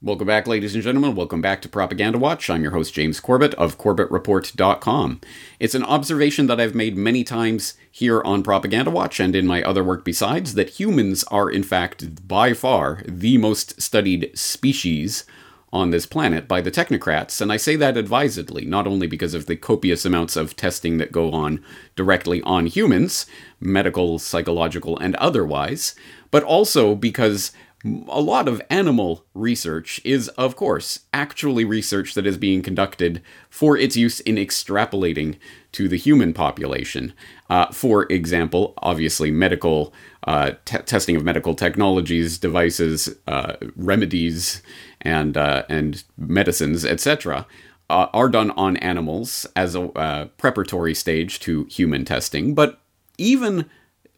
Welcome back, ladies and gentlemen. Welcome back to Propaganda Watch. I'm your host, James Corbett of CorbettReport.com. It's an observation that I've made many times here on Propaganda Watch and in my other work besides that humans are, in fact, by far the most studied species on this planet by the technocrats, and I say that advisedly, not only because of the copious amounts of testing that go on directly on humans, medical, psychological, and otherwise, but also because a lot of animal research is, of course, actually research that is being conducted for its use in extrapolating to the human population. Uh, for example, obviously, medical uh, t- testing of medical technologies, devices, uh, remedies, and uh, and medicines, etc. Uh, are done on animals as a uh, preparatory stage to human testing, but even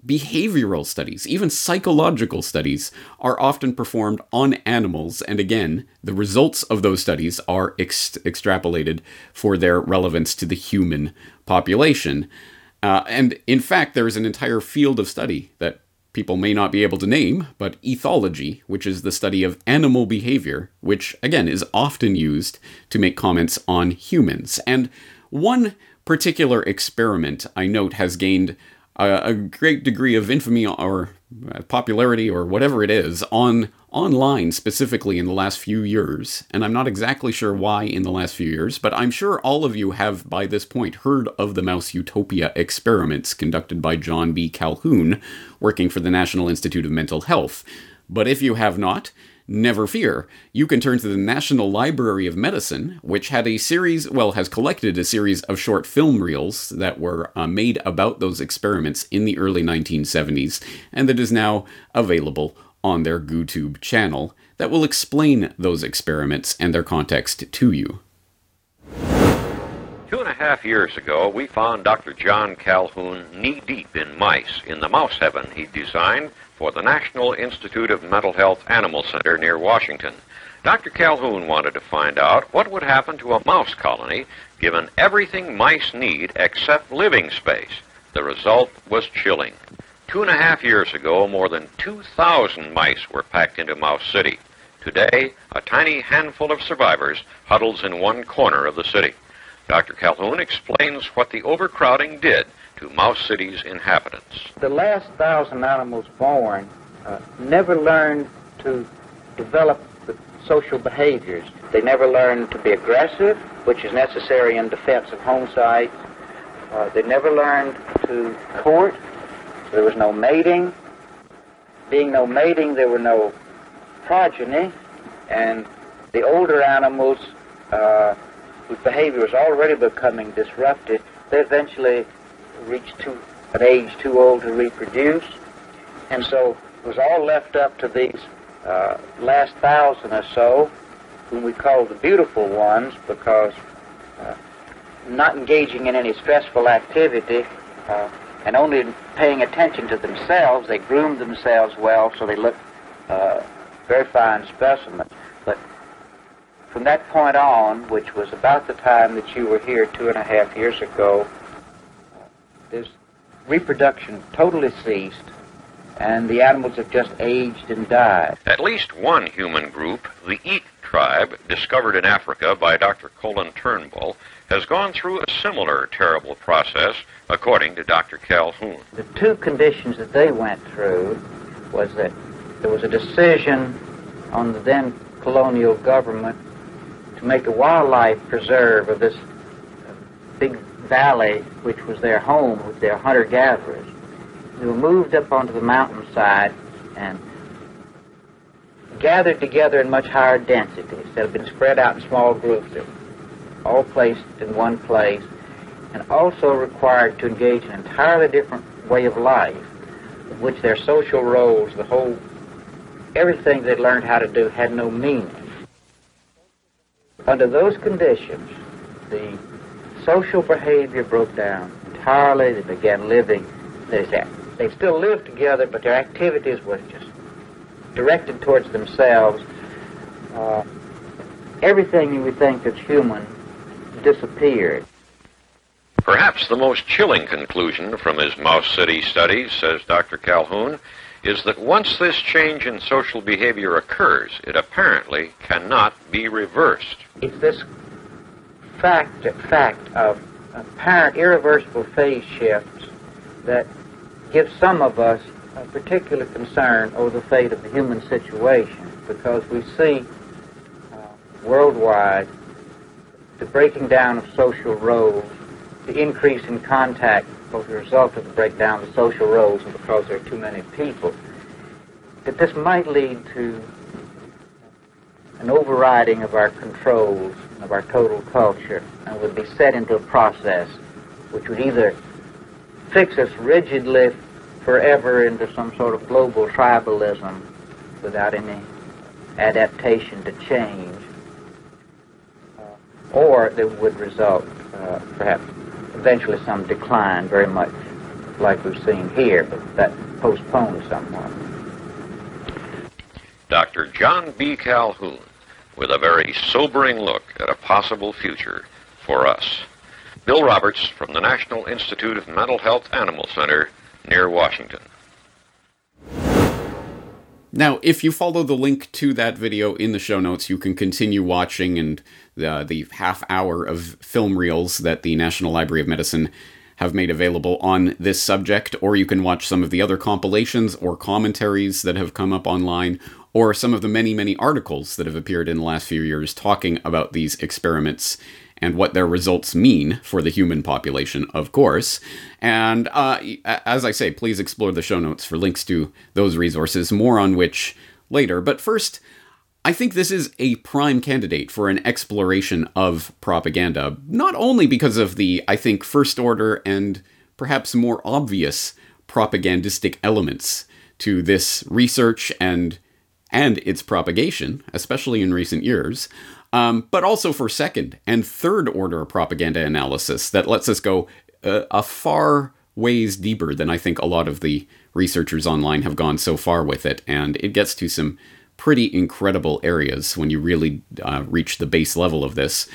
behavioral studies, even psychological studies, are often performed on animals, and again, the results of those studies are ex- extrapolated for their relevance to the human population. Uh, and in fact, there is an entire field of study that people may not be able to name, but ethology, which is the study of animal behavior, which again is often used to make comments on humans. And one particular experiment I note has gained a, a great degree of infamy or uh, popularity or whatever it is on online specifically in the last few years. And i'm not exactly sure why in the last few years but i'm sure all of you have by this point heard of the mouse utopia experiments conducted by john b. Calhoun working for the national institute of mental health. But if you have not Never fear. You can turn to the National Library of Medicine, which had a series, well, has collected a series of short film reels that were uh, made about those experiments in the early 1970s, and that is now available on their GooTube channel that will explain those experiments and their context to you. Two and a half years ago, we found Dr. John Calhoun knee deep in mice in the mouse heaven he designed for the National Institute of Mental Health Animal Center near Washington. Dr. Calhoun wanted to find out what would happen to a mouse colony given everything mice need except living space. The result was chilling. Two and a half years ago, more than 2,000 mice were packed into Mouse City. Today, a tiny handful of survivors huddles in one corner of the city. Dr. Calhoun explains what the overcrowding did to Mouse City's inhabitants. The last thousand animals born uh, never learned to develop the social behaviors. They never learned to be aggressive, which is necessary in defense of home sites. Uh, they never learned to court. There was no mating. Being no mating, there were no progeny. And the older animals, uh, whose behavior was already becoming disrupted, they eventually reached too, an age too old to reproduce. And so it was all left up to these uh, last thousand or so, whom we call the beautiful ones, because uh, not engaging in any stressful activity uh, and only paying attention to themselves, they groomed themselves well so they looked uh, very fine specimens. But from that point on, which was about the time that you were here two and a half years ago, this reproduction totally ceased, and the animals have just aged and died. At least one human group, the Ik tribe, discovered in Africa by Dr. Colin Turnbull, has gone through a similar terrible process, according to Dr. Calhoun. The two conditions that they went through was that there was a decision on the then colonial government to make a wildlife preserve of this uh, big valley, which was their home with their hunter gatherers. Were moved up onto the mountainside and gathered together in much higher density instead of been spread out in small groups. They were all placed in one place and also required to engage in an entirely different way of life, in which their social roles, the whole, everything they learned how to do had no meaning. Under those conditions, the social behavior broke down entirely. They began living. They they still lived together, but their activities were just directed towards themselves. Uh, everything you would think that's human disappeared. Perhaps the most chilling conclusion from his Mouse City studies, says Dr. Calhoun, is that once this change in social behavior occurs, it apparently cannot be reversed. It's this fact, fact of apparent irreversible phase shifts that gives some of us a particular concern over the fate of the human situation because we see uh, worldwide the breaking down of social roles, the increase in contact both as a result of the breakdown of social roles and because there are too many people, that this might lead to an overriding of our controls, of our total culture, and would be set into a process which would either fix us rigidly forever into some sort of global tribalism without any adaptation to change, uh, or that would result uh, perhaps eventually some decline, very much like we've seen here, but that postponed somewhat. Dr. John B. Calhoun with a very sobering look at a possible future for us. Bill Roberts from the National Institute of Mental Health Animal Center near Washington. Now, if you follow the link to that video in the show notes, you can continue watching and the, the half hour of film reels that the National Library of Medicine have made available on this subject, or you can watch some of the other compilations or commentaries that have come up online, or some of the many, many articles that have appeared in the last few years talking about these experiments and what their results mean for the human population, of course. And uh, as I say, please explore the show notes for links to those resources, more on which later. But first, I think this is a prime candidate for an exploration of propaganda, not only because of the, I think, first order and perhaps more obvious propagandistic elements to this research and and its propagation, especially in recent years, um, but also for second and third order propaganda analysis that lets us go uh, a far ways deeper than I think a lot of the researchers online have gone so far with it, and it gets to some pretty incredible areas when you really uh, reach the base level of this.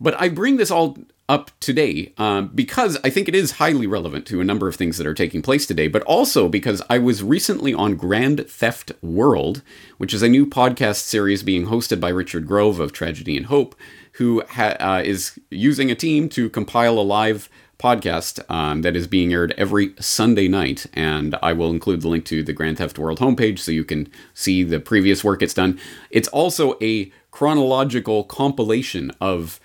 But I bring this all up today um, because I think it is highly relevant to a number of things that are taking place today, but also because I was recently on Grand Theft World, which is a new podcast series being hosted by Richard Grove of Tragedy and Hope, who ha- uh, is using a team to compile a live podcast um, that is being aired every Sunday night. And I will include the link to the Grand Theft World homepage so you can see the previous work it's done. It's also a chronological compilation of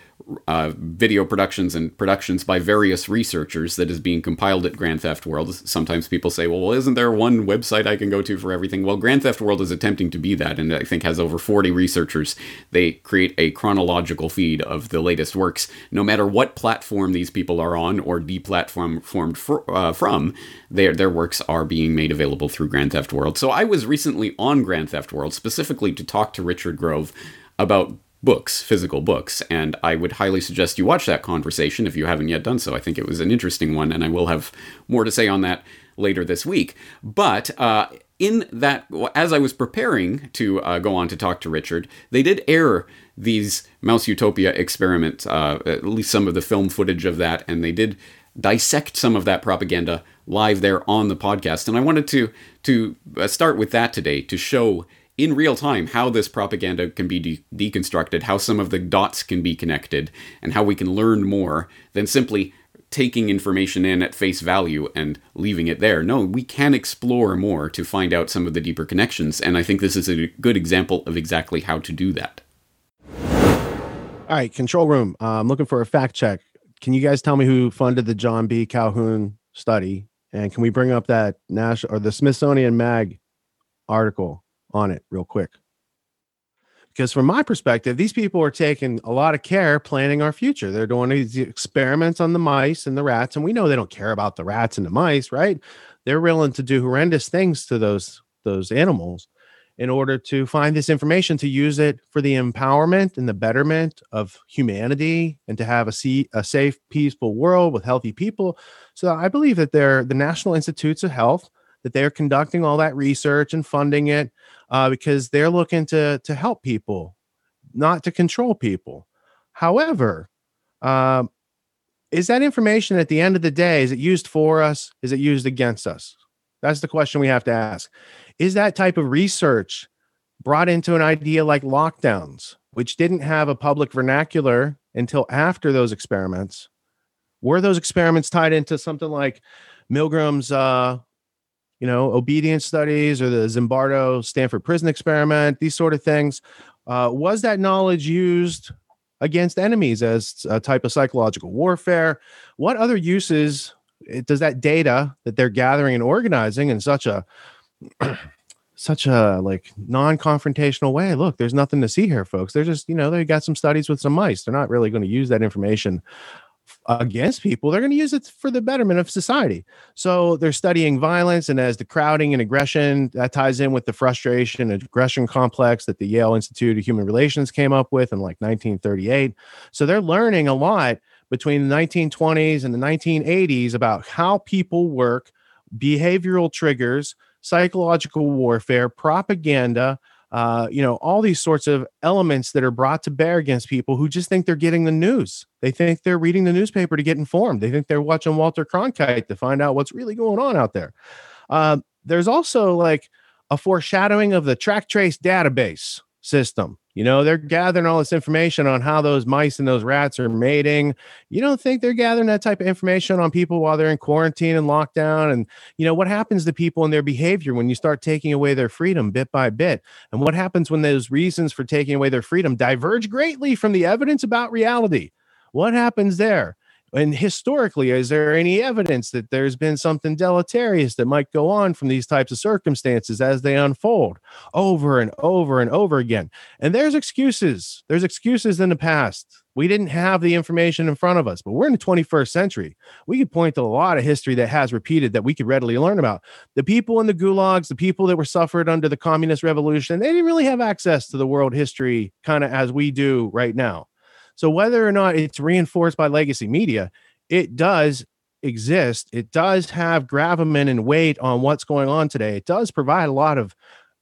uh, video productions and productions by various researchers that is being compiled at Grand Theft World. Sometimes people say, well, isn't there one website I can go to for everything? Well, Grand Theft World is attempting to be that, and I think has over 40 researchers. They create a chronological feed of the latest works, no matter what platform these people are on or deplatformed fr- uh, from. Their their works are being made available through Grand Theft World. So I was recently on Grand Theft World specifically to talk to Richard Grove about books, physical books, and I would highly suggest you watch that conversation if you haven't yet done so. I think it was an interesting one, and I will have more to say on that later this week. But uh, in that, as I was preparing to uh, go on to talk to Richard, they did air these Mouse Utopia experiment, uh, at least some of the film footage of that, and they did dissect some of that propaganda live there on the podcast. And I wanted to to uh, start with that today to show in real time how this propaganda can be de- deconstructed, how some of the dots can be connected, and how we can learn more than simply taking information in at face value and leaving it there. No, we can explore more to find out some of the deeper connections, and I think this is a good example of exactly how to do that. All right, control room. Uh, I'm looking for a fact check. Can you guys tell me who funded the John B. Calhoun study? And can we bring up that national or the Smithsonian Mag article on it real quick. Because from my perspective, these people are taking a lot of care planning our future. They're doing these experiments on the mice and the rats, and we know they don't care about the rats and the mice, right? They're willing to do horrendous things to those those animals in order to find this information to use it for the empowerment and the betterment of humanity and to have a, see, a safe peaceful world with healthy people so i believe that they're the national institutes of health that they're conducting all that research and funding it uh, because they're looking to to help people, not to control people. However, um, is that information at the end of the day is it used for us? Is it used against us? That's the question we have to ask. Is that type of research brought into an idea like lockdowns, which didn't have a public vernacular until after those experiments? Were those experiments tied into something like Milgram's, uh, you know, obedience studies or the Zimbardo Stanford prison experiment, these sort of things? Uh, was that knowledge used against enemies as a type of psychological warfare? What other uses does that data that they're gathering and organizing in such a such a like non-confrontational way look there's nothing to see here folks they're just you know they got some studies with some mice they're not really going to use that information against people they're going to use it for the betterment of society. So they're studying violence and as the crowding and aggression that ties in with the frustration aggression complex that the yale institute of human relations came up with in like 1938 so they're learning a lot between the 1920s and the 1980s about how people work behavioral triggers psychological warfare propaganda uh, you know, all these sorts of elements that are brought to bear against people who just think they're getting the news. They think they're reading the newspaper to get informed. They think they're watching Walter Cronkite to find out what's really going on out there. Uh, there's also like a foreshadowing of the track trace database system. You know, they're gathering all this information on how those mice and those rats are mating. You don't think they're gathering that type of information on people while they're in quarantine and lockdown? And, you know, what happens to people and their behavior when you start taking away their freedom bit by bit? And what happens when those reasons for taking away their freedom diverge greatly from the evidence about reality? What happens there? And historically, is there any evidence that there's been something deleterious that might go on from these types of circumstances as they unfold over and over and over again? And there's excuses. There's excuses in the past. We didn't have the information in front of us, but we're in the 21st century. We could point to a lot of history that has repeated that we could readily learn about. The people in the gulags, the people that were suffered under the communist revolution, they didn't really have access to the world history kind of as we do right now. So whether or not it's reinforced by legacy media, it does exist. It does have gravamen and weight on what's going on today. It does provide a lot of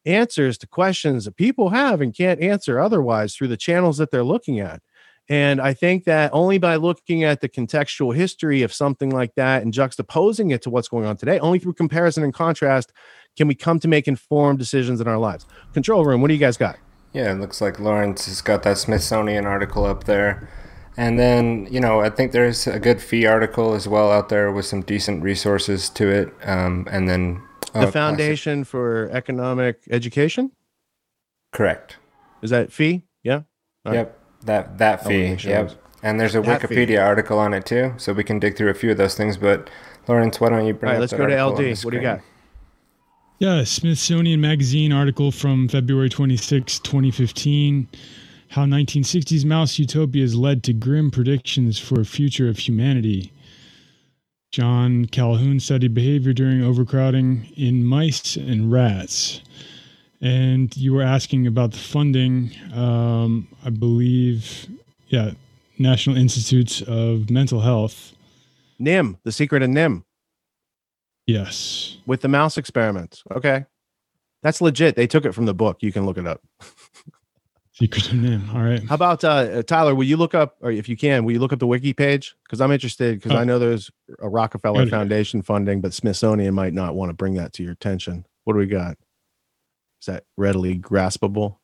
answers to questions that people have and can't answer otherwise through the channels that they're looking at. And I think that only by looking at the contextual history of something like that and juxtaposing it to what's going on today, only through comparison and contrast can we come to make informed decisions in our lives. Control room, what do you guys got? Yeah, it looks like Lawrence has got that Smithsonian article up there. And then, you know, I think there's a good FEE article as well out there with some decent resources to it. Um, and then oh, the Foundation for Economic Education. Correct. Is that FEE? Yeah. All yep. Right. That that FEE. Yep. And there's a that Wikipedia fee. article on it too, so we can dig through a few of those things. But Lawrence, why don't you bring? It up? All right, let's go to LD. What do you got? Yeah, Smithsonian Magazine article from February 26, 2015. How 1960s mouse utopias led to grim predictions for a future of humanity. John Calhoun studied behavior during overcrowding in mice and rats. And you were asking about the funding. Um, I believe, yeah, National Institutes of Mental Health. NIMH, the secret of NIMH. Yes. With the mouse experiments. Okay. That's legit. They took it from the book. You can look it up. Secret of NIMH. All right. How about uh, uh, Tyler? Will you look up, or if you can, will you look up the wiki page? Because I'm interested. Because oh. I know there's a Rockefeller Foundation funding, but Smithsonian might not want to bring that to your attention. What do we got? Is that readily graspable?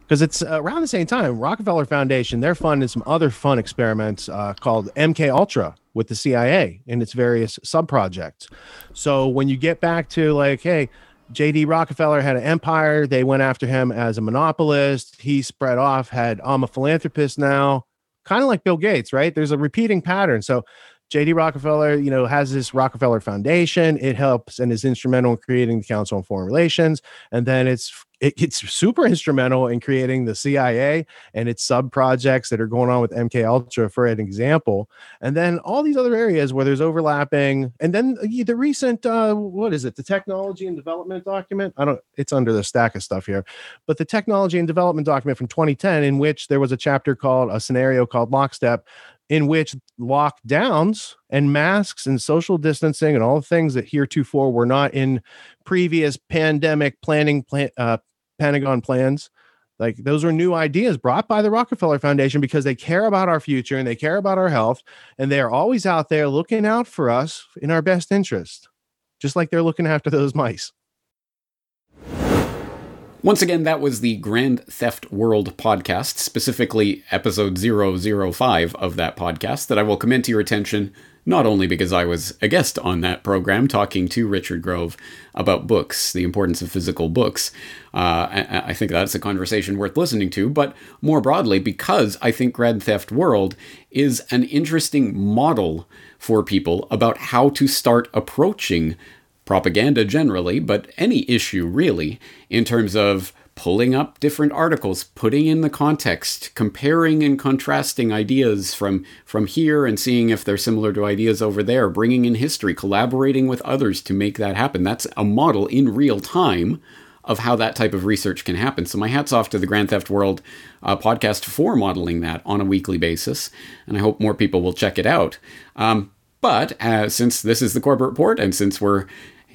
Because it's uh, around the same time, Rockefeller Foundation they're funding some other fun experiments uh, called MK Ultra, with the CIA and its various sub projects. So when you get back to like, hey, JD Rockefeller had an empire, they went after him as a monopolist. He spread off, had I'm a philanthropist now, kind of like Bill Gates, right? There's a repeating pattern. So JD Rockefeller, you know, has this Rockefeller Foundation. It helps and is instrumental in creating the Council on Foreign Relations. And then it's it, it's super instrumental in creating the CIA and its sub projects that are going on with MK Ultra, for an example. And then all these other areas where there's overlapping. And then the recent uh, what is it? The technology and development document. I don't. It's under the stack of stuff here, but the technology and development document from 2010, in which there was a chapter called a scenario called Lockstep in which lockdowns and masks and social distancing and all the things that heretofore were not in previous pandemic planning plan, uh, Pentagon plans, like those are new ideas brought by the Rockefeller Foundation because they care about our future and they care about our health and they are always out there looking out for us in our best interest. just like they're looking after those mice. Once again, that was the Grand Theft World podcast, specifically episode 005 of that podcast, that I will commend to your attention, not only because I was a guest on that program talking to Richard Grove about books, the importance of physical books. Uh, I, I think that's a conversation worth listening to, but more broadly, because I think Grand Theft World is an interesting model for people about how to start approaching propaganda generally, but any issue really, in terms of pulling up different articles, putting in the context, comparing and contrasting ideas from from here and seeing if they're similar to ideas over there, bringing in history, collaborating with others to make that happen. That's a model in real time of how that type of research can happen. So my hats off to the Grand Theft World uh, podcast for modeling that on a weekly basis, and I hope more people will check it out. Um, but uh, since this is the Corbett Report, and since we're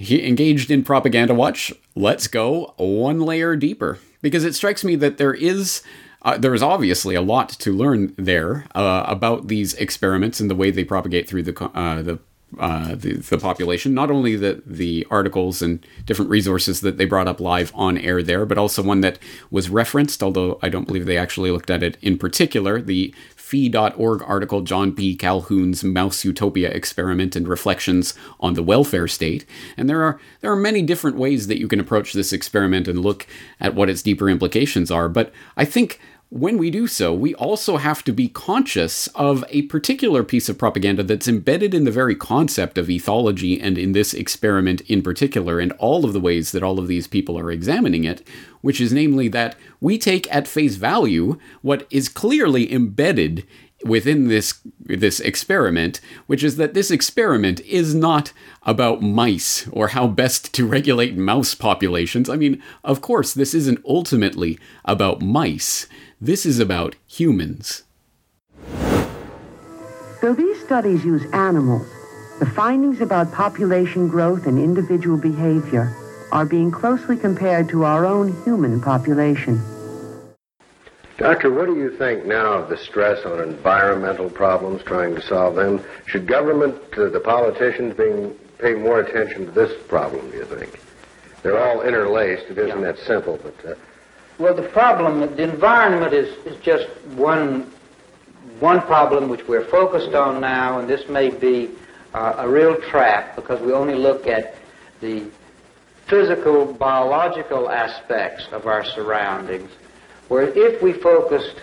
he engaged in propaganda watch. Let's go one layer deeper because it strikes me that there is uh, there is obviously a lot to learn there uh, about these experiments and the way they propagate through the uh, the, uh, the, the population. Not only the the articles and different resources that they brought up live on air there, but also one that was referenced. Although I don't believe they actually looked at it in particular. The fee.org article John B. Calhoun's Mouse Utopia experiment and reflections on the welfare state. And there are there are many different ways that you can approach this experiment and look at what its deeper implications are, but I think when we do so, we also have to be conscious of a particular piece of propaganda that's embedded in the very concept of ethology and in this experiment in particular, and all of the ways that all of these people are examining it, which is namely that we take at face value what is clearly embedded within this this experiment, which is that this experiment is not about mice or how best to regulate mouse populations. I mean, of course, this isn't ultimately about mice. This is about humans. Though these studies use animals, the findings about population growth and individual behavior are being closely compared to our own human population. Doctor, what do you think now of the stress on environmental problems, trying to solve them? Should government, uh, the politicians, being, pay more attention to this problem, do you think? They're all interlaced. It isn't yeah. that simple, but... Uh, well, the problem, the environment is, is just one, one problem which we're focused on now, and this may be uh, a real trap because we only look at the physical, biological aspects of our surroundings. Where if we focused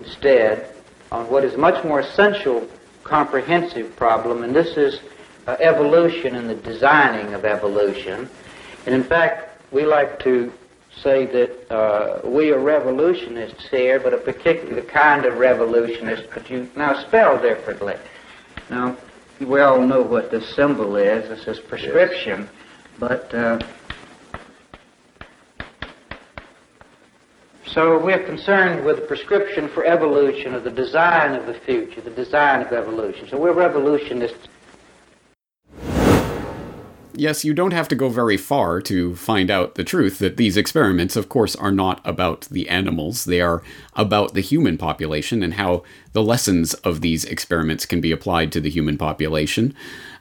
instead on what is much more essential, comprehensive problem, and this is uh, evolution and the designing of evolution. And in fact, we like to say that uh, we are revolutionists here, but a particular kind of revolutionist, but you now spell differently. Now, we all know what this symbol is. This is prescription, yes. but uh, so we're concerned with the prescription for evolution, of the design of the future, the design of evolution. So we're revolutionists yes, you don't have to go very far to find out the truth that these experiments, of course, are not about the animals. They are about the human population and how the lessons of these experiments can be applied to the human population,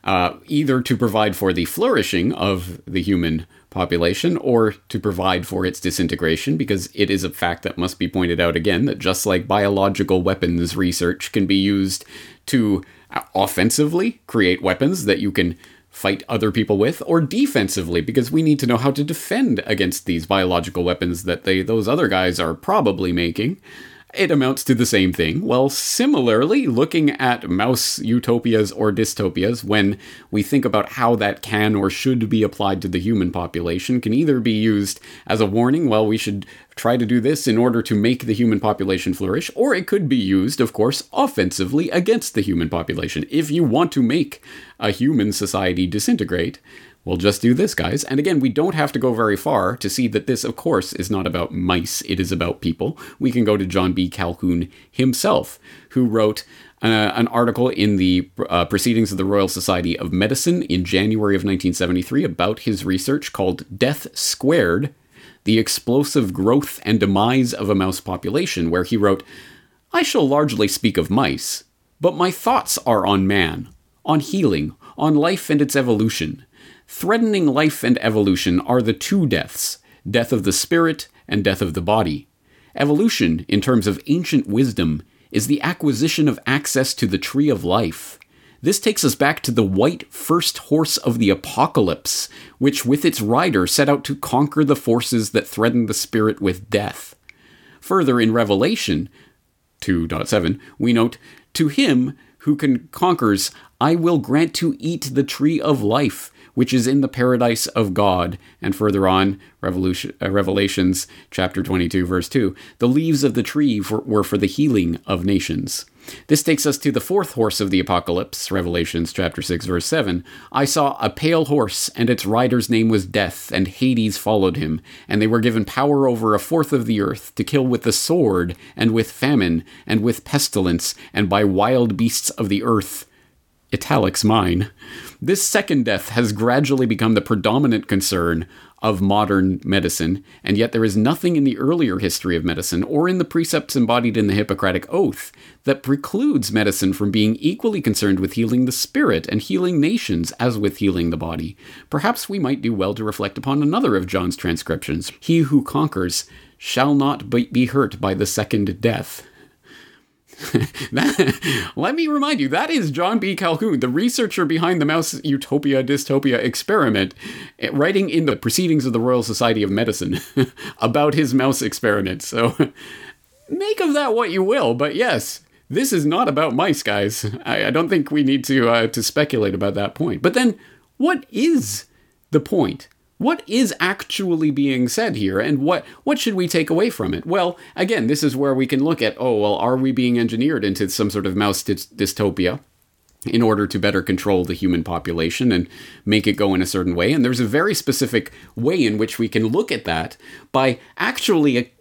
uh, either to provide for the flourishing of the human population or to provide for its disintegration, because it is a fact that must be pointed out again that just like biological weapons research can be used to uh, offensively create weapons that you can fight other people with, or defensively, because we need to know how to defend against these biological weapons that they those other guys are probably making it amounts to the same thing. Well, similarly, looking at mouse utopias or dystopias, when we think about how that can or should be applied to the human population, can either be used as a warning, well, we should try to do this in order to make the human population flourish, or it could be used, of course, offensively against the human population. If you want to make a human society disintegrate, We'll just do this, guys. And again, we don't have to go very far to see that this, of course, is not about mice, it is about people. We can go to John B. Calhoun himself, who wrote uh, an article in the uh, Proceedings of the Royal Society of Medicine in January of 1973 about his research called Death Squared The Explosive Growth and Demise of a Mouse Population, where he wrote, I shall largely speak of mice, but my thoughts are on man, on healing, on life and its evolution. threatening life and evolution are the two deaths death of the spirit and death of the body. Evolution, in terms of ancient wisdom, is the acquisition of access to the tree of life. This takes us back to the white first horse of the apocalypse, which with its rider set out to conquer the forces that threaten the spirit with death. Further, in Revelation 2.7, we note, To him who can conquers, I will grant to eat the tree of life, which is in the paradise of God. And further on, uh, Revelations chapter 22, verse 2, the leaves of the tree for, were for the healing of nations. This takes us to the fourth horse of the apocalypse, Revelations chapter 6 verse 7. I saw a pale horse, and its rider's name was Death, and Hades followed him, and they were given power over a fourth of the earth to kill with the sword, and with famine, and with pestilence, and by wild beasts of the earth. Italics mine. This second death has gradually become the predominant concern of modern medicine, and yet there is nothing in the earlier history of medicine or in the precepts embodied in the Hippocratic Oath that precludes medicine from being equally concerned with healing the spirit and healing nations as with healing the body. Perhaps we might do well to reflect upon another of John's transcriptions He who conquers shall not be hurt by the second death. that, let me remind you, that is John B. Calhoun, the researcher behind the Mouse Utopia Dystopia experiment, eh, writing in the Proceedings of the Royal Society of Medicine about his mouse experiment. So make of that what you will, but yes, this is not about mice, guys. I, I don't think we need to uh, to speculate about that point. But then, what is the point? What is actually being said here and what what should we take away from it? Well again this is where we can look at oh well are we being engineered into some sort of mouse dy- dystopia in order to better control the human population and make it go in a certain way? And there's a very specific way in which we can look at that by actually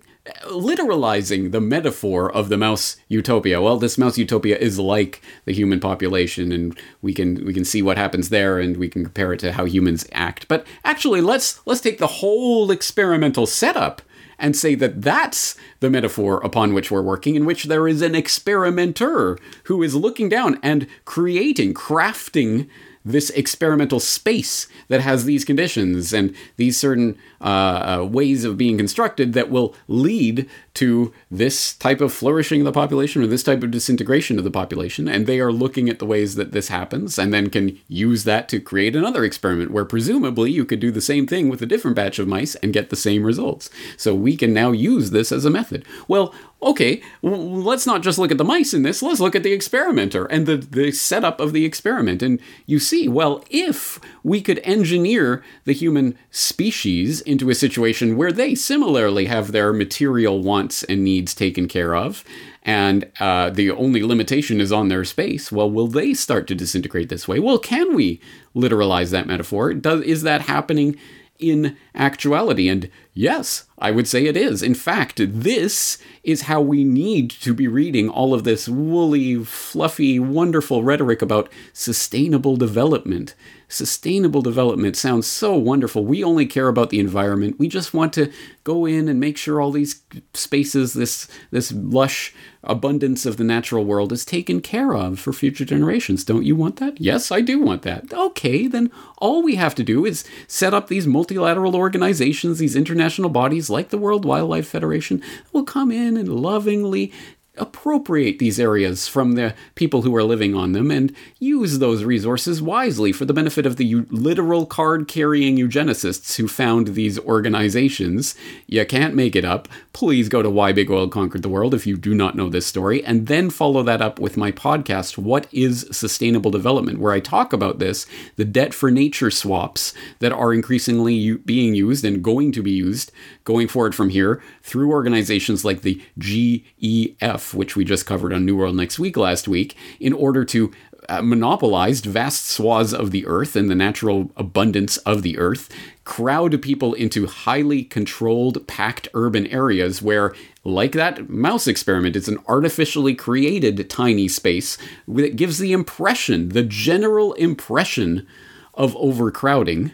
literalizing the metaphor of the mouse utopia. Well, this mouse utopia is like the human population, and we can we can see what happens there, and we can compare it to how humans act. But actually, let's let's take the whole experimental setup and say that that's the metaphor upon which we're working, in which there is an experimenter who is looking down and creating, crafting this experimental space that has these conditions and these certain uh, ways of being constructed that will lead to this type of flourishing of the population or this type of disintegration of the population. And they are looking at the ways that this happens and then can use that to create another experiment where presumably you could do the same thing with a different batch of mice and get the same results. So we can now use this as a method. Well, okay, let's not just look at the mice in this, let's look at the experimenter and the, the setup of the experiment. And you see, well, if we could engineer the human species into a situation where they similarly have their material wants and needs taken care of, and uh, the only limitation is on their space. Well, will they start to disintegrate this way? Well, can we literalize that metaphor? Does is that happening in actuality? And yes, I would say it is. In fact, this is how we need to be reading all of this woolly, fluffy, wonderful rhetoric about sustainable development Sustainable development sounds so wonderful. We only care about the environment. We just want to go in and make sure all these spaces, this this lush abundance of the natural world is taken care of for future generations. Don't you want that? Yes, I do want that. Okay, then all we have to do is set up these multilateral organizations, these international bodies like the World Wildlife Federation will come in and lovingly appropriate these areas from the people who are living on them and use those resources wisely for the benefit of the u- literal card carrying eugenicists who found these organizations. You can't make it up. Please go to Why Big Oil Conquered the World if you do not know this story, and then follow that up with my podcast, What is Sustainable Development, where I talk about this the debt for nature swaps that are increasingly u- being used and going to be used going forward from here through organizations like the GEF which we just covered on New World Next Week last week, in order to uh, monopolized vast swaths of the earth and the natural abundance of the earth, crowd people into highly controlled, packed urban areas where, like that mouse experiment, it's an artificially created tiny space that gives the impression, the general impression of overcrowding.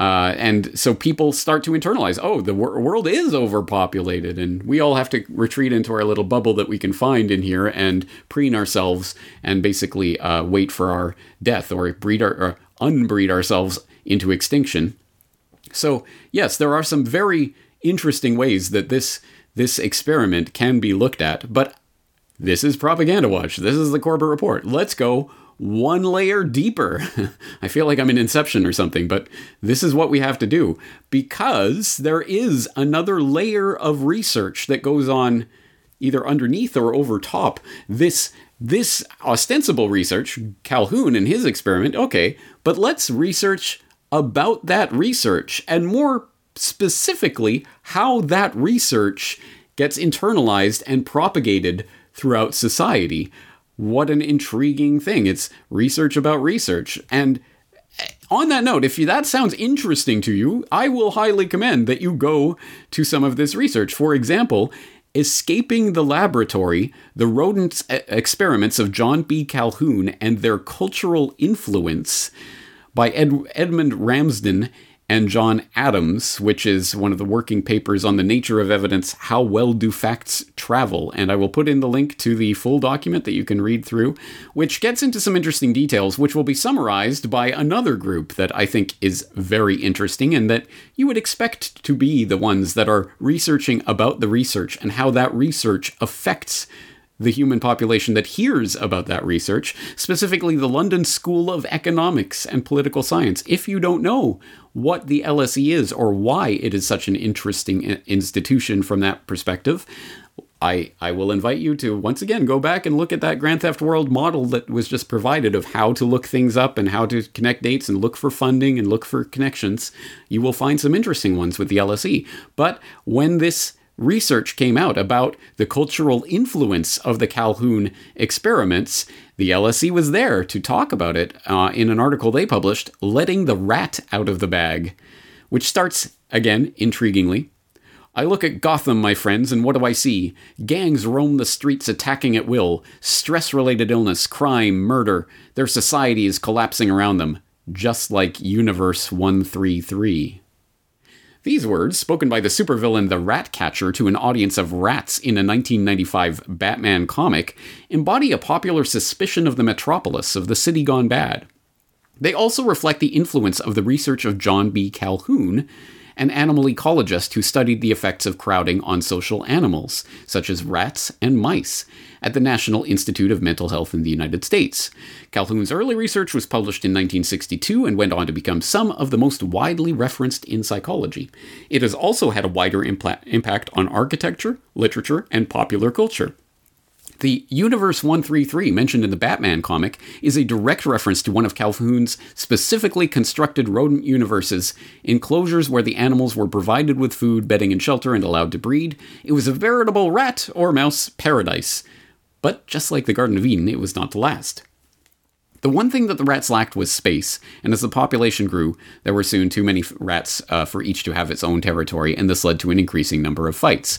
Uh, and so people start to internalize, oh, the wor- world is overpopulated, and we all have to retreat into our little bubble that we can find in here and preen ourselves and basically uh, wait for our death or breed our, or unbreed ourselves into extinction. So, yes, there are some very interesting ways that this this experiment can be looked at, but this is Propaganda Watch. This is the Corbett Report. Let's go one layer deeper. I feel like I'm in Inception or something, but this is what we have to do because there is another layer of research that goes on either underneath or over top this this ostensible research calhoun and his experiment okay but let's research about that research and more specifically how that research gets internalized and propagated throughout society what an intriguing thing it's research about research and on that note, if that sounds interesting to you, I will highly commend that you go to some of this research. For example, Escaping the Laboratory The Rodent Experiments of John B. Calhoun and Their Cultural Influence by Ed- Edmund Ramsden and Jon Adams, which is one of the working papers on the nature of evidence, How Well Do Facts Travel. And I will put in the link to the full document that you can read through, which gets into some interesting details, which will be summarized by another group that I think is very interesting and that you would expect to be the ones that are researching about the research and how that research affects the human population that hears about that research, specifically the London School of Economics and Political Science. If you don't know what the LSE is or why it is such an interesting institution from that perspective, I, I will invite you to once again go back and look at that Grand Theft World model that was just provided of how to look things up and how to connect dates and look for funding and look for connections. You will find some interesting ones with the LSE. But when this research came out about the cultural influence of the Calhoun experiments, the LSE was there to talk about it uh, in an article they published, Letting the Rat Out of the Bag, which starts, again, intriguingly. I look at Gotham, my friends, and what do I see? Gangs roam the streets attacking at will, stress related illness, crime, murder. Their society is collapsing around them, just like Universe 133. These words, spoken by the supervillain the Ratcatcher to an audience of rats in a 1995 Batman comic, embody a popular suspicion of the metropolis of the city gone bad. They also reflect the influence of the research of John B. Calhoun an animal ecologist who studied the effects of crowding on social animals, such as rats and mice, at the National Institute of Mental Health in the United States. Calhoun's early research was published in 1962 and went on to become some of the most widely referenced in psychology. It has also had a wider impla- impact on architecture, literature, and popular culture. The Universe 133 mentioned in the Batman comic is a direct reference to one of Calhoun's specifically constructed rodent universes, enclosures where the animals were provided with food, bedding, and shelter and allowed to breed. It was a veritable rat or mouse paradise. But just like the Garden of Eden, it was not to last. The one thing that the rats lacked was space, and as the population grew, there were soon too many rats uh, for each to have its own territory, and this led to an increasing number of fights.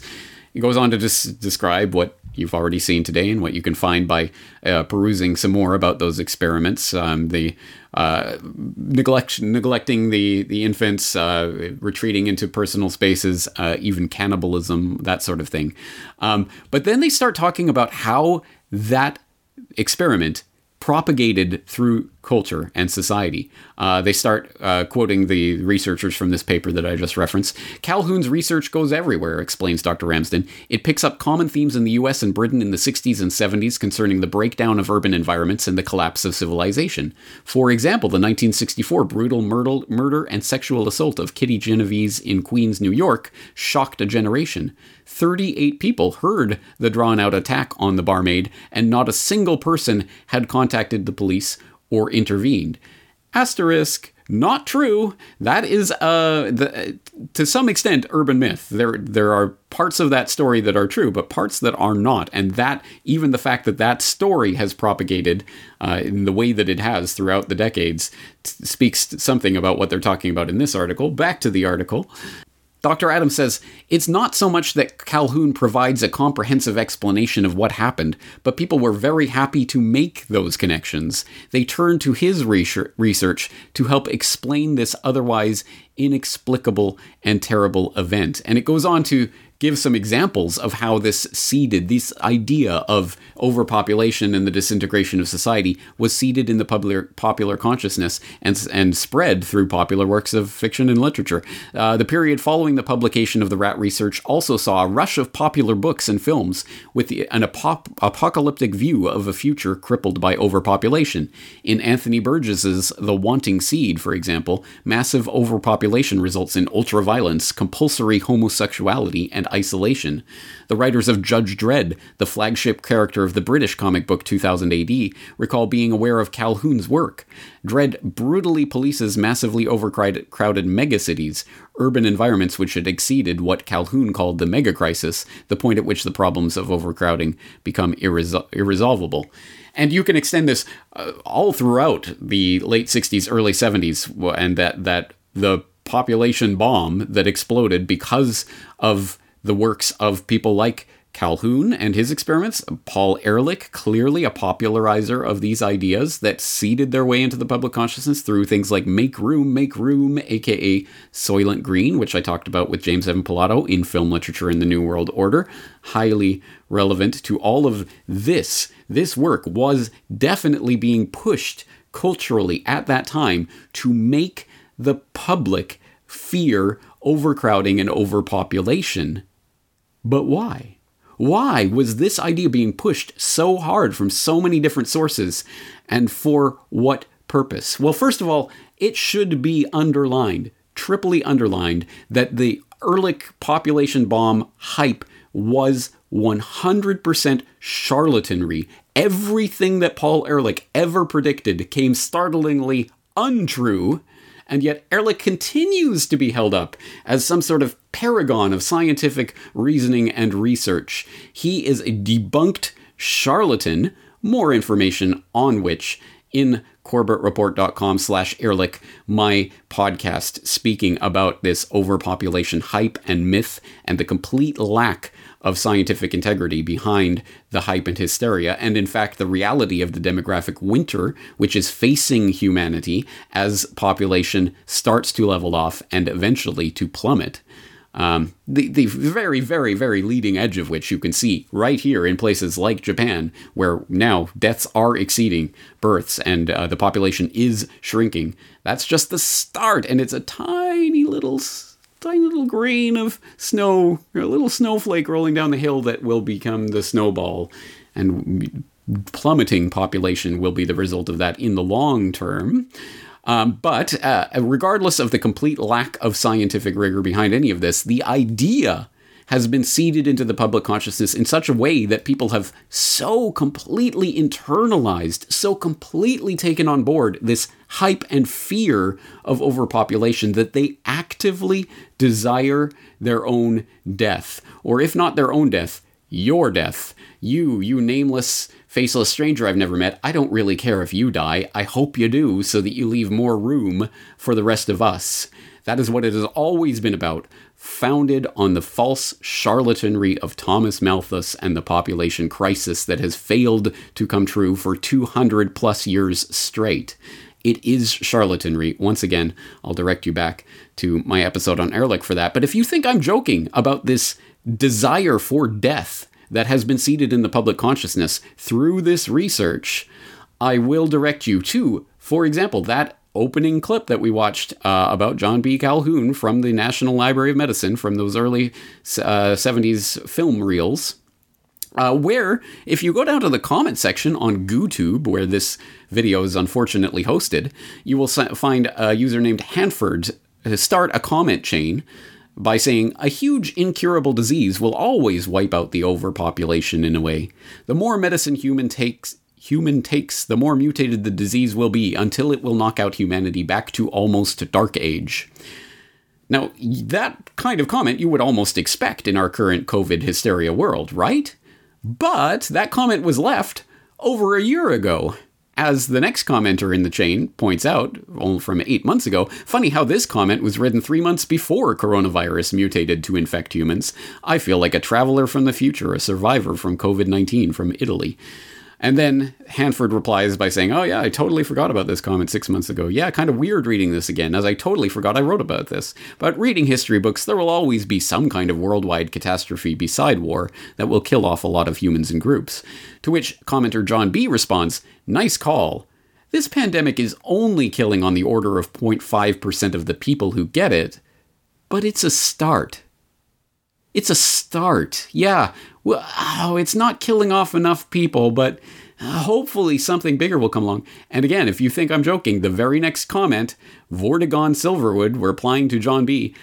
It goes on to des- describe what you've already seen today and what you can find by uh, perusing some more about those experiments. Um, the uh, neglect, neglecting the the infants, uh, retreating into personal spaces, uh, even cannibalism, that sort of thing. Um, but then they start talking about how that experiment propagated through culture and society. Uh, they start uh, quoting the researchers from this paper that I just referenced. Calhoun's research goes everywhere, explains Dr. Ramsden. It picks up common themes in the US and Britain in the 60s and 70s concerning the breakdown of urban environments and the collapse of civilization. For example, the 1964 brutal murder, murder and sexual assault of Kitty Genovese in Queens, New York, shocked a generation. 38 people heard the drawn out attack on the barmaid, and not a single person had contacted the police or intervened. Asterisk, not true. That is, uh, the, to some extent, urban myth. There, there are parts of that story that are true, but parts that are not. And that, even the fact that that story has propagated uh, in the way that it has throughout the decades, t- speaks something about what they're talking about in this article. Back to the article. Dr. Adams says it's not so much that Calhoun provides a comprehensive explanation of what happened, but people were very happy to make those connections. They turned to his research to help explain this otherwise inexplicable and terrible event. And it goes on to give some examples of how this seeded this idea of overpopulation and the disintegration of society was seeded in the popular popular consciousness and and spread through popular works of fiction and literature. Uh, the period following the publication of the rat research also saw a rush of popular books and films with the, an apop- apocalyptic view of a future crippled by overpopulation. In Anthony Burgess's The Wanting Seed, for example, massive overpopulation results in ultraviolence, compulsory homosexuality, and isolation. The writers of Judge Dredd, the flagship character of the British comic book 2000 AD, recall being aware of Calhoun's work. Dredd brutally polices massively overcrowded megacities, urban environments which had exceeded what Calhoun called the mega crisis, the point at which the problems of overcrowding become irresol- irresolvable. And you can extend this uh, all throughout the late 60s, early 70s, and that, that the population bomb that exploded because of the works of people like Calhoun and his experiments, Paul Ehrlich, clearly a popularizer of these ideas that seeded their way into the public consciousness through things like Make Room, Make Room, aka Soylent Green, which I talked about with James Evan Pilato in film literature in the New World Order. Highly relevant to all of this. This work was definitely being pushed culturally at that time to make the public fear overcrowding and overpopulation. But why? Why was this idea being pushed so hard from so many different sources, and for what purpose? Well, first of all, it should be underlined, triply underlined, that the Ehrlich population bomb hype was 100% charlatanry. Everything that Paul Ehrlich ever predicted came startlingly untrue and yet Ehrlich continues to be held up as some sort of paragon of scientific reasoning and research. He is a debunked charlatan, more information on which in corbettreport.com slash ehrlich my podcast speaking about this overpopulation hype and myth and the complete lack of scientific integrity behind the hype and hysteria, and in fact, the reality of the demographic winter, which is facing humanity as population starts to level off and eventually to plummet. Um, the, the very, very, very leading edge of which you can see right here in places like Japan, where now deaths are exceeding births and uh, the population is shrinking. That's just the start, and it's a tiny little tiny little grain of snow, a little snowflake rolling down the hill that will become the snowball. And plummeting population will be the result of that in the long term. Um, but uh, regardless of the complete lack of scientific rigor behind any of this, the idea has been seeded into the public consciousness in such a way that people have so completely internalized, so completely taken on board this hype and fear of overpopulation that they actively desire their own death. Or if not their own death, your death. You, you nameless, faceless stranger I've never met, I don't really care if you die. I hope you do so that you leave more room for the rest of us. That is what it has always been about, founded on the false charlatanry of Thomas Malthus and the population crisis that has failed to come true for 200 plus years straight. It is charlatanry. Once again, I'll direct you back to my episode on Ehrlich for that. But if you think I'm joking about this desire for death that has been seeded in the public consciousness through this research, I will direct you to, for example, that opening clip that we watched uh, about John B. Calhoun from the National Library of Medicine from those early uh, 70s film reels. Uh, where, if you go down to the comment section on GooTube, where this video is unfortunately hosted, you will find a user named Hanford start a comment chain by saying a huge incurable disease will always wipe out the overpopulation in a way. The more medicine human takes human takes, the more mutated the disease will be until it will knock out humanity back to almost dark age. Now, that kind of comment you would almost expect in our current COVID hysteria world, right? But that comment was left over a year ago. As the next commenter in the chain points out, from eight months ago, funny how this comment was written three months before coronavirus mutated to infect humans. I feel like a traveler from the future, a survivor from COVID 19 from Italy. And then Hanford replies by saying, Oh, yeah, I totally forgot about this comment six months ago. Yeah, kind of weird reading this again, as I totally forgot I wrote about this. But reading history books, there will always be some kind of worldwide catastrophe beside war that will kill off a lot of humans and groups. To which commenter John B responds, Nice call. This pandemic is only killing on the order of 0.5% of the people who get it, but it's a start. It's a start. Yeah, oh, it's not killing off enough people, but uh, hopefully something bigger will come along. And again, if you think I'm joking, the very next comment, Vortigon Silverwood, we're applying to John B.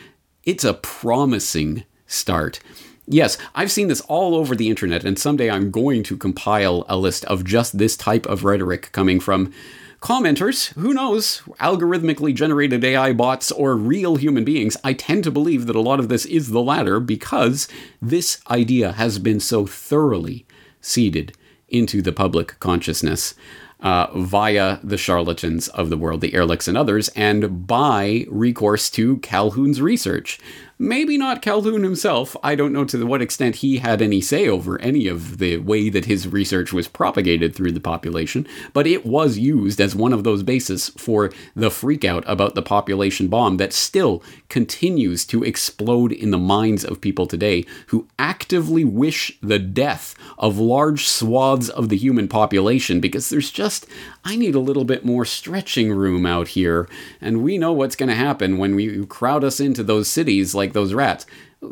It's a promising start. Yes, I've seen this all over the internet, and someday I'm going to compile a list of just this type of rhetoric coming from commenters, who knows, algorithmically generated AI bots or real human beings, I tend to believe that a lot of this is the latter because this idea has been so thoroughly seeded into the public consciousness. Uh, via the charlatans of the world, the Ehrlichs and others, and by recourse to Calhoun's research. Maybe not Calhoun himself. I don't know to what extent he had any say over any of the way that his research was propagated through the population, but it was used as one of those bases for the freakout about the population bomb that still continues to explode in the minds of people today who actively wish the death of large swaths of the human population because there's just, I need a little bit more stretching room out here. And we know what's going to happen when we crowd us into those cities like like those rats.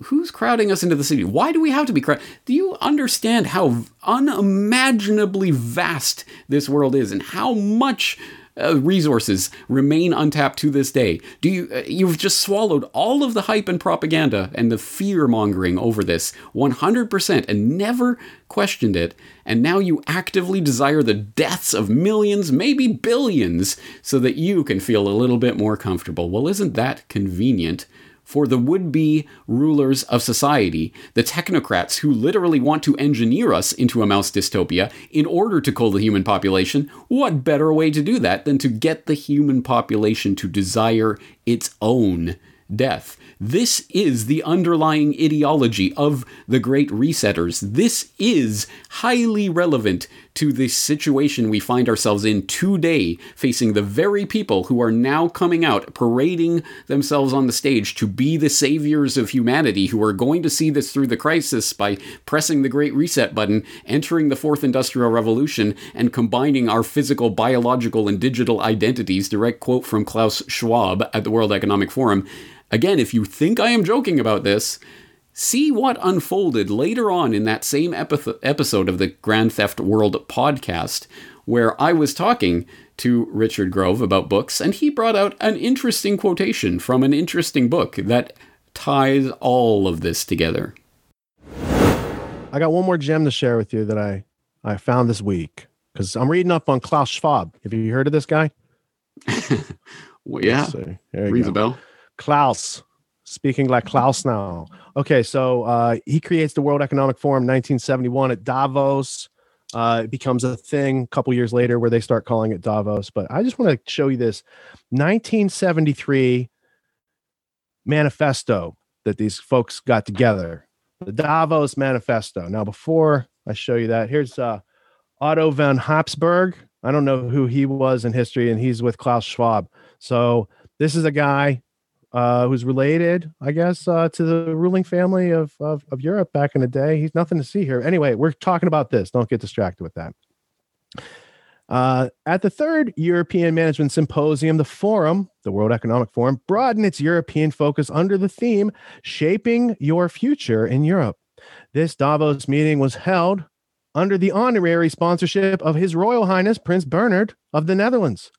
Who's crowding us into the city? Why do we have to be crowded? Do you understand how unimaginably vast this world is and how much uh, resources remain untapped to this day. Do you uh, you've just swallowed all of the hype and propaganda and the fear mongering over this 100% and never questioned it and now you actively desire the deaths of millions, maybe billions so that you can feel a little bit more comfortable. Well, isn't that convenient? For the would be rulers of society, the technocrats who literally want to engineer us into a mouse dystopia in order to cull the human population, what better way to do that than to get the human population to desire its own death? This is the underlying ideology of the Great Resetters. This is highly relevant to the situation we find ourselves in today, facing the very people who are now coming out, parading themselves on the stage to be the saviors of humanity, who are going to see this through the crisis by pressing the Great Reset button, entering the Fourth Industrial Revolution, and combining our physical, biological, and digital identities. Direct quote from Klaus Schwab at the World Economic Forum. Again, if you think I am joking about this, see what unfolded later on in that same episode of the Grand Theft World podcast, where I was talking to Richard Grove about books, and he brought out an interesting quotation from an interesting book that ties all of this together. I got one more gem to share with you that I, I found this week because I'm reading up on Klaus Schwab. Have you heard of this guy? well, yeah. Rings a bell. Klaus, speaking like Klaus now. Okay, so uh, he creates the World Economic Forum 1971 at Davos. Uh, it becomes a thing a couple years later where they start calling it Davos. But I just want to show you this 1973 manifesto that these folks got together, the Davos Manifesto. Now, before I show you that, here's uh, Otto von Habsburg. I don't know who he was in history, and he's with Klaus Schwab. So this is a guy uh, who's related, I guess, uh, to the ruling family of, of, of Europe back in the day. He's nothing to see here. Anyway, we're talking about this. Don't get distracted with that. Uh, at the third European Management Symposium, the Forum, the World Economic Forum, broadened its European focus under the theme Shaping Your Future in Europe. This Davos meeting was held under the honorary sponsorship of His Royal Highness Prince Bernhard of the Netherlands.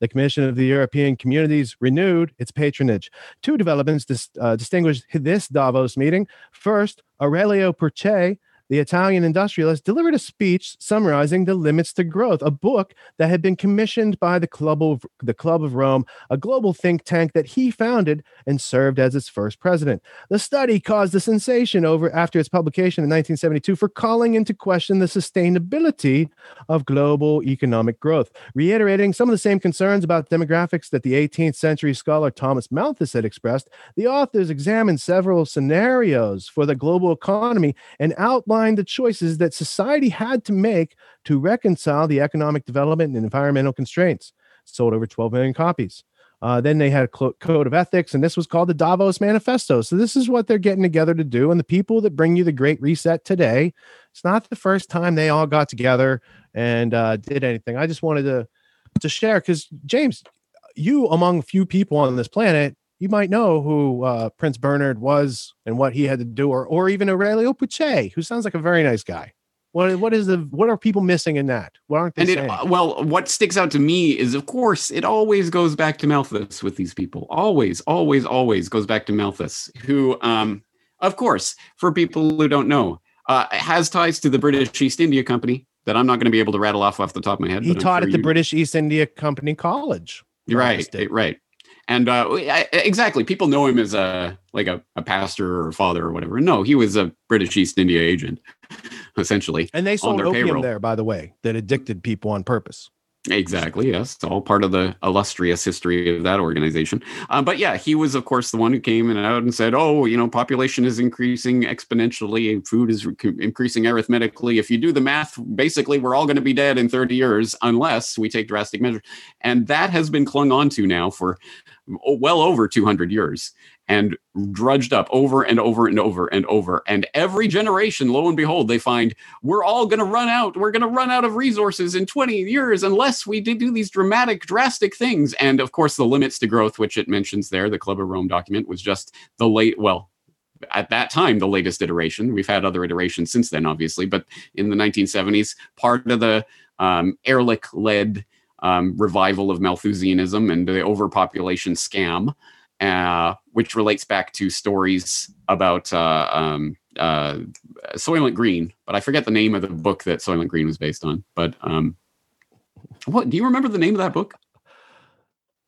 The Commission of the European Communities renewed its patronage. Two developments dis- uh, distinguished this Davos meeting. First, Aurelio Peccei the Italian industrialist delivered a speech summarizing the limits to growth, a book that had been commissioned by the Club of, the Club of Rome, a global think tank that he founded and served as its first president. The study caused a sensation over after its publication in 1972 for calling into question the sustainability of global economic growth, reiterating some of the same concerns about demographics that the 18th century scholar Thomas Malthus had expressed. The authors examined several scenarios for the global economy and outlined outlined the choices that society had to make to reconcile the economic development and environmental constraints. Sold over 12 million copies. Uh, then they had a code of ethics, and this was called the Davos Manifesto. So this is what they're getting together to do. And the people that bring you the Great Reset today, it's not the first time they all got together and uh, did anything. I just wanted to to share because James, you among few people on this planet, you might know who uh, Prince Bernhard was and what he had to do, or or even Aurelio Pucci, who sounds like a very nice guy. What what is the what are people missing in that? What aren't they and saying? it, well, what sticks out to me is, of course, it always goes back to Malthus with these people. Always, always, always goes back to Malthus, who, um, of course, for people who don't know, uh, has ties to the British East India Company that I'm not going to be able to rattle off off the top of my head. he taught sure at the you- British East India Company College. Right, right. And uh, I- exactly, people know him as a like a, a pastor or a father or whatever. No, he was a British East India agent, essentially. And they sold their opium payroll. there, by the way, that addicted people on purpose. Exactly. Yes, it's all part of the illustrious history of that organization. Uh, but yeah, he was, of course, the one who came and out and said, "Oh, you know, population is increasing exponentially, and food is re- increasing arithmetically. If you do the math, basically, we're all going to be dead in 30 years unless we take drastic measures." And that has been clung on to now for well over 200 years and drudged up over and over and over and over. And every generation, lo and behold, they find we're all going to run out. We're going to run out of resources in 20 years unless we do these dramatic, drastic things. And of course, the limits to growth, which it mentions there, the Club of Rome document, was just the late, well, at that time, the latest iteration. We've had other iterations since then, obviously, but in the 1970s, part of the um, Ehrlich led um, revival of Malthusianism and the overpopulation scam, uh, which relates back to stories about uh, um, uh, Soylent Green, but I forget the name of the book that Soylent Green was based on. But um, what do you remember the name of that book?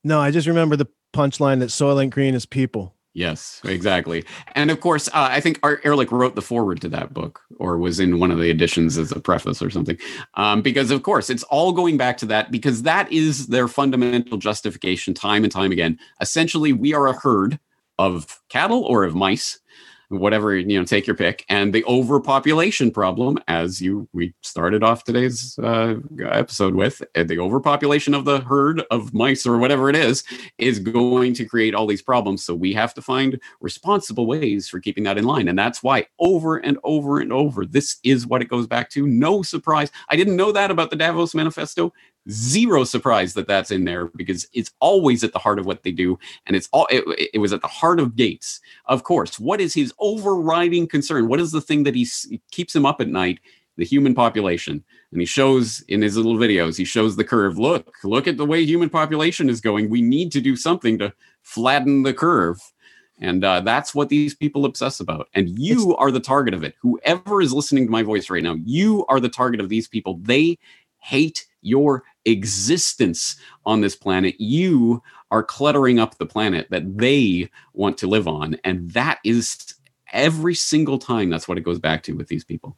No, I just remember the punchline that Soylent Green is people. Yes, exactly. And of course, uh, I think Art Ehrlich wrote the forward to that book or was in one of the editions as a preface or something. Um, because, of course, it's all going back to that because that is their fundamental justification time and time again. Essentially, we are a herd of cattle or of mice whatever you know take your pick. And the overpopulation problem as you we started off today's uh, episode with uh, the overpopulation of the herd of mice or whatever it is is going to create all these problems. So we have to find responsible ways for keeping that in line. And that's why over and over and over this is what it goes back to. No surprise. I didn't know that about the davos manifesto zero surprise that that's in there because it's always at the heart of what they do and it's all it, it was at the heart of gates. Of course what is his overriding concern? What is the thing that he keeps him up at night? The human population. And he shows in his little videos he shows the curve. Look look at the way human population is going. We need to do something to flatten the curve. And uh, that's what these people obsess about. And you are the target of it. Whoever is listening to my voice right now you are the target of these people. They hate your existence on this planet. You are cluttering up the planet that they want to live on. And that is every single time that's what it goes back to with these people.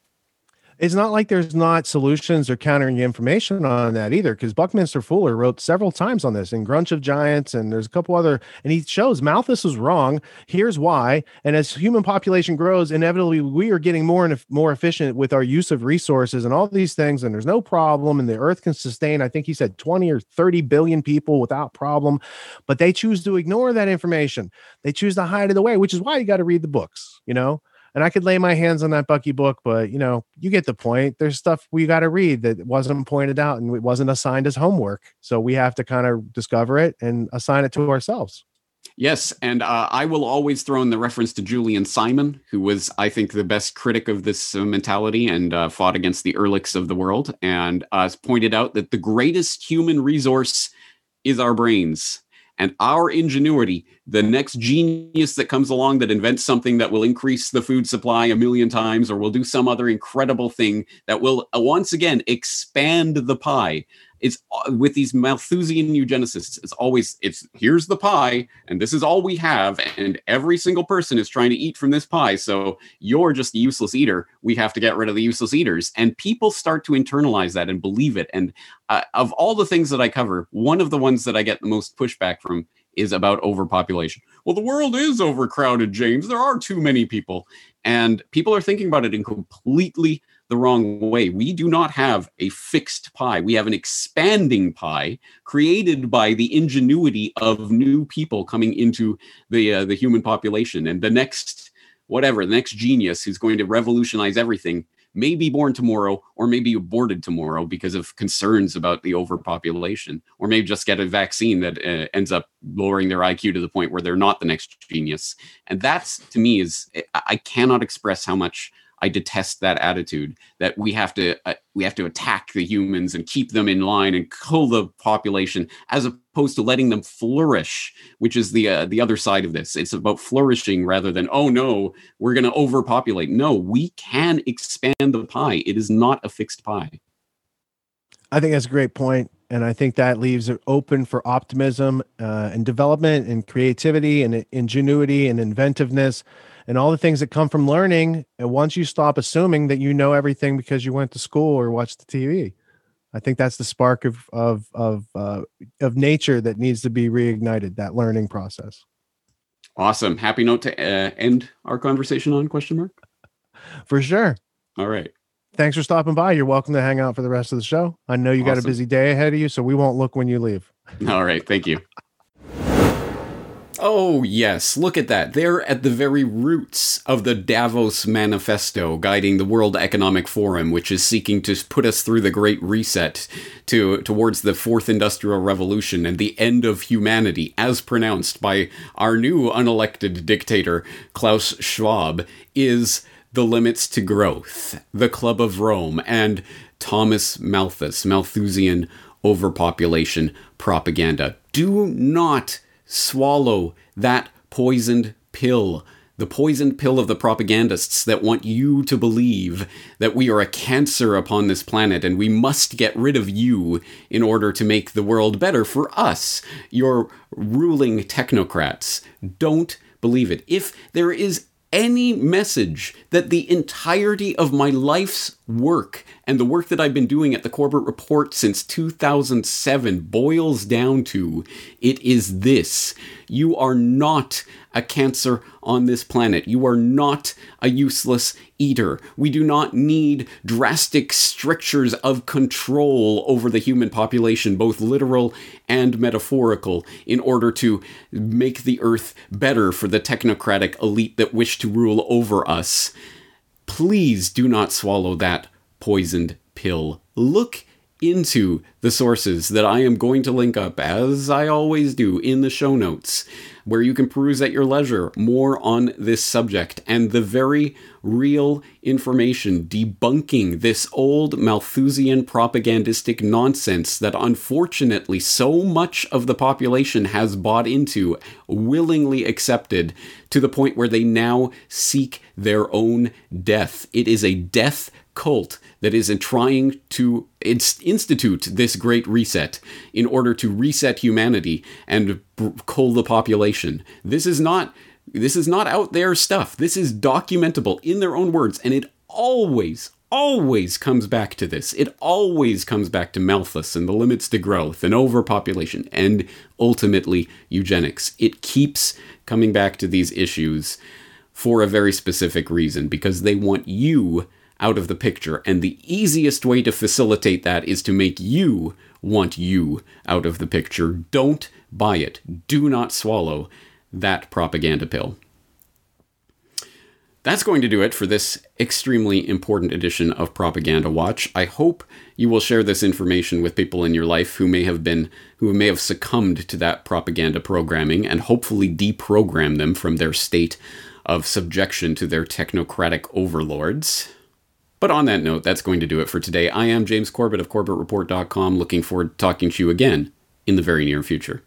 It's not like there's not solutions or countering information on that either, because Buckminster Fuller wrote several times on this in Grunch of Giants, and there's a couple other, and he shows Malthus was wrong. Here's why. And as human population grows, inevitably we are getting more and more efficient with our use of resources and all these things, and there's no problem, and the earth can sustain, I think he said 20 or 30 billion people without problem. But they choose to ignore that information. They choose to hide it away, which is why you got to read the books, you know? And I could lay my hands on that Bucky book, but you know, you get the point. There's stuff we got to read that wasn't pointed out and it wasn't assigned as homework. So we have to kind of discover it and assign it to ourselves. Yes, and uh, I will always throw in the reference to Julian Simon, who was, I think, the best critic of this uh, mentality and uh, fought against the Ehrlichs of the world, and uh, pointed out that the greatest human resource is our brains and our ingenuity. The next genius that comes along that invents something that will increase the food supply a million times, or will do some other incredible thing that will uh, once again expand the pie it's uh, with these Malthusian eugenicists. It's always it's here's the pie, and this is all we have, and every single person is trying to eat from this pie. So you're just a useless eater. We have to get rid of the useless eaters, and people start to internalize that and believe it. And uh, of all the things that I cover, one of the ones that I get the most pushback from is about overpopulation. Well, the world is overcrowded, James. There are too many people. And people are thinking about it in completely the wrong way. We do not have a fixed pie. We have an expanding pie created by the ingenuity of new people coming into the uh, the human population. And the next whatever, the next genius who's going to revolutionize everything may be born tomorrow or maybe aborted tomorrow because of concerns about the overpopulation or maybe just get a vaccine that uh, ends up lowering their IQ to the point where they're not the next genius. And that's to me is I cannot express how much I detest that attitude that we have to uh, we have to attack the humans and keep them in line and kill the population as opposed to letting them flourish, which is the uh, the other side of this. It's about flourishing rather than oh no, we're going to overpopulate. No, we can expand the pie. It is not a fixed pie. I think that's a great point, and I think that leaves it open for optimism uh, and development and creativity and ingenuity and inventiveness and all the things that come from learning. And once you stop assuming that you know everything because you went to school or watched the TV, I think that's the spark of of of uh, of nature that needs to be reignited. That learning process. Awesome. Happy note to uh, end our conversation on question mark. For sure. All right. Thanks for stopping by. You're welcome to hang out for the rest of the show. I know you awesome. got a busy day ahead of you, so we won't look when you leave. All right. Thank you. Oh, yes, look at that. They're at the very roots of the Davos Manifesto guiding the World Economic Forum, which is seeking to put us through the Great Reset to, towards the Fourth Industrial Revolution and the end of humanity, as pronounced by our new unelected dictator, Klaus Schwab, is the limits to growth, the Club of Rome, and Thomas Malthus, Malthusian overpopulation propaganda. Do not swallow that poisoned pill. The poisoned pill of the propagandists that want you to believe that we are a cancer upon this planet and we must get rid of you in order to make the world better for us, your ruling technocrats. Don't believe it. If there is any message that the entirety of my life's work and the work that I've been doing at the Corbett Report since 2007 boils down to it is this. You are not a cancer on this planet. You are not a useless eater. We do not need drastic strictures of control over the human population, both literal and metaphorical, in order to make the earth better for the technocratic elite that wish to rule over us. Please do not swallow that poisoned pill. Look into the sources that I am going to link up, as I always do, in the show notes, where you can peruse at your leisure more on this subject and the very real information debunking this old Malthusian propagandistic nonsense that unfortunately so much of the population has bought into, willingly accepted, to the point where they now seek their own death. It is a death cult that is in trying to institute this great reset in order to reset humanity and cull the population. This is not this is not out there stuff. This is documentable in their own words and it always always comes back to this. It always comes back to Malthus and the limits to growth and overpopulation and ultimately eugenics. It keeps coming back to these issues for a very specific reason because they want you out of the picture. And the easiest way to facilitate that is to make you want you out of the picture. Don't buy it. Do not swallow that propaganda pill. That's going to do it for this extremely important edition of Propaganda Watch. I hope you will share this information with people in your life who may have been who may have succumbed to that propaganda programming and hopefully deprogram them from their state of subjection to their technocratic overlords. But on that note, that's going to do it for today. I am James Corbett of CorbettReport.com, looking forward to talking to you again in the very near future.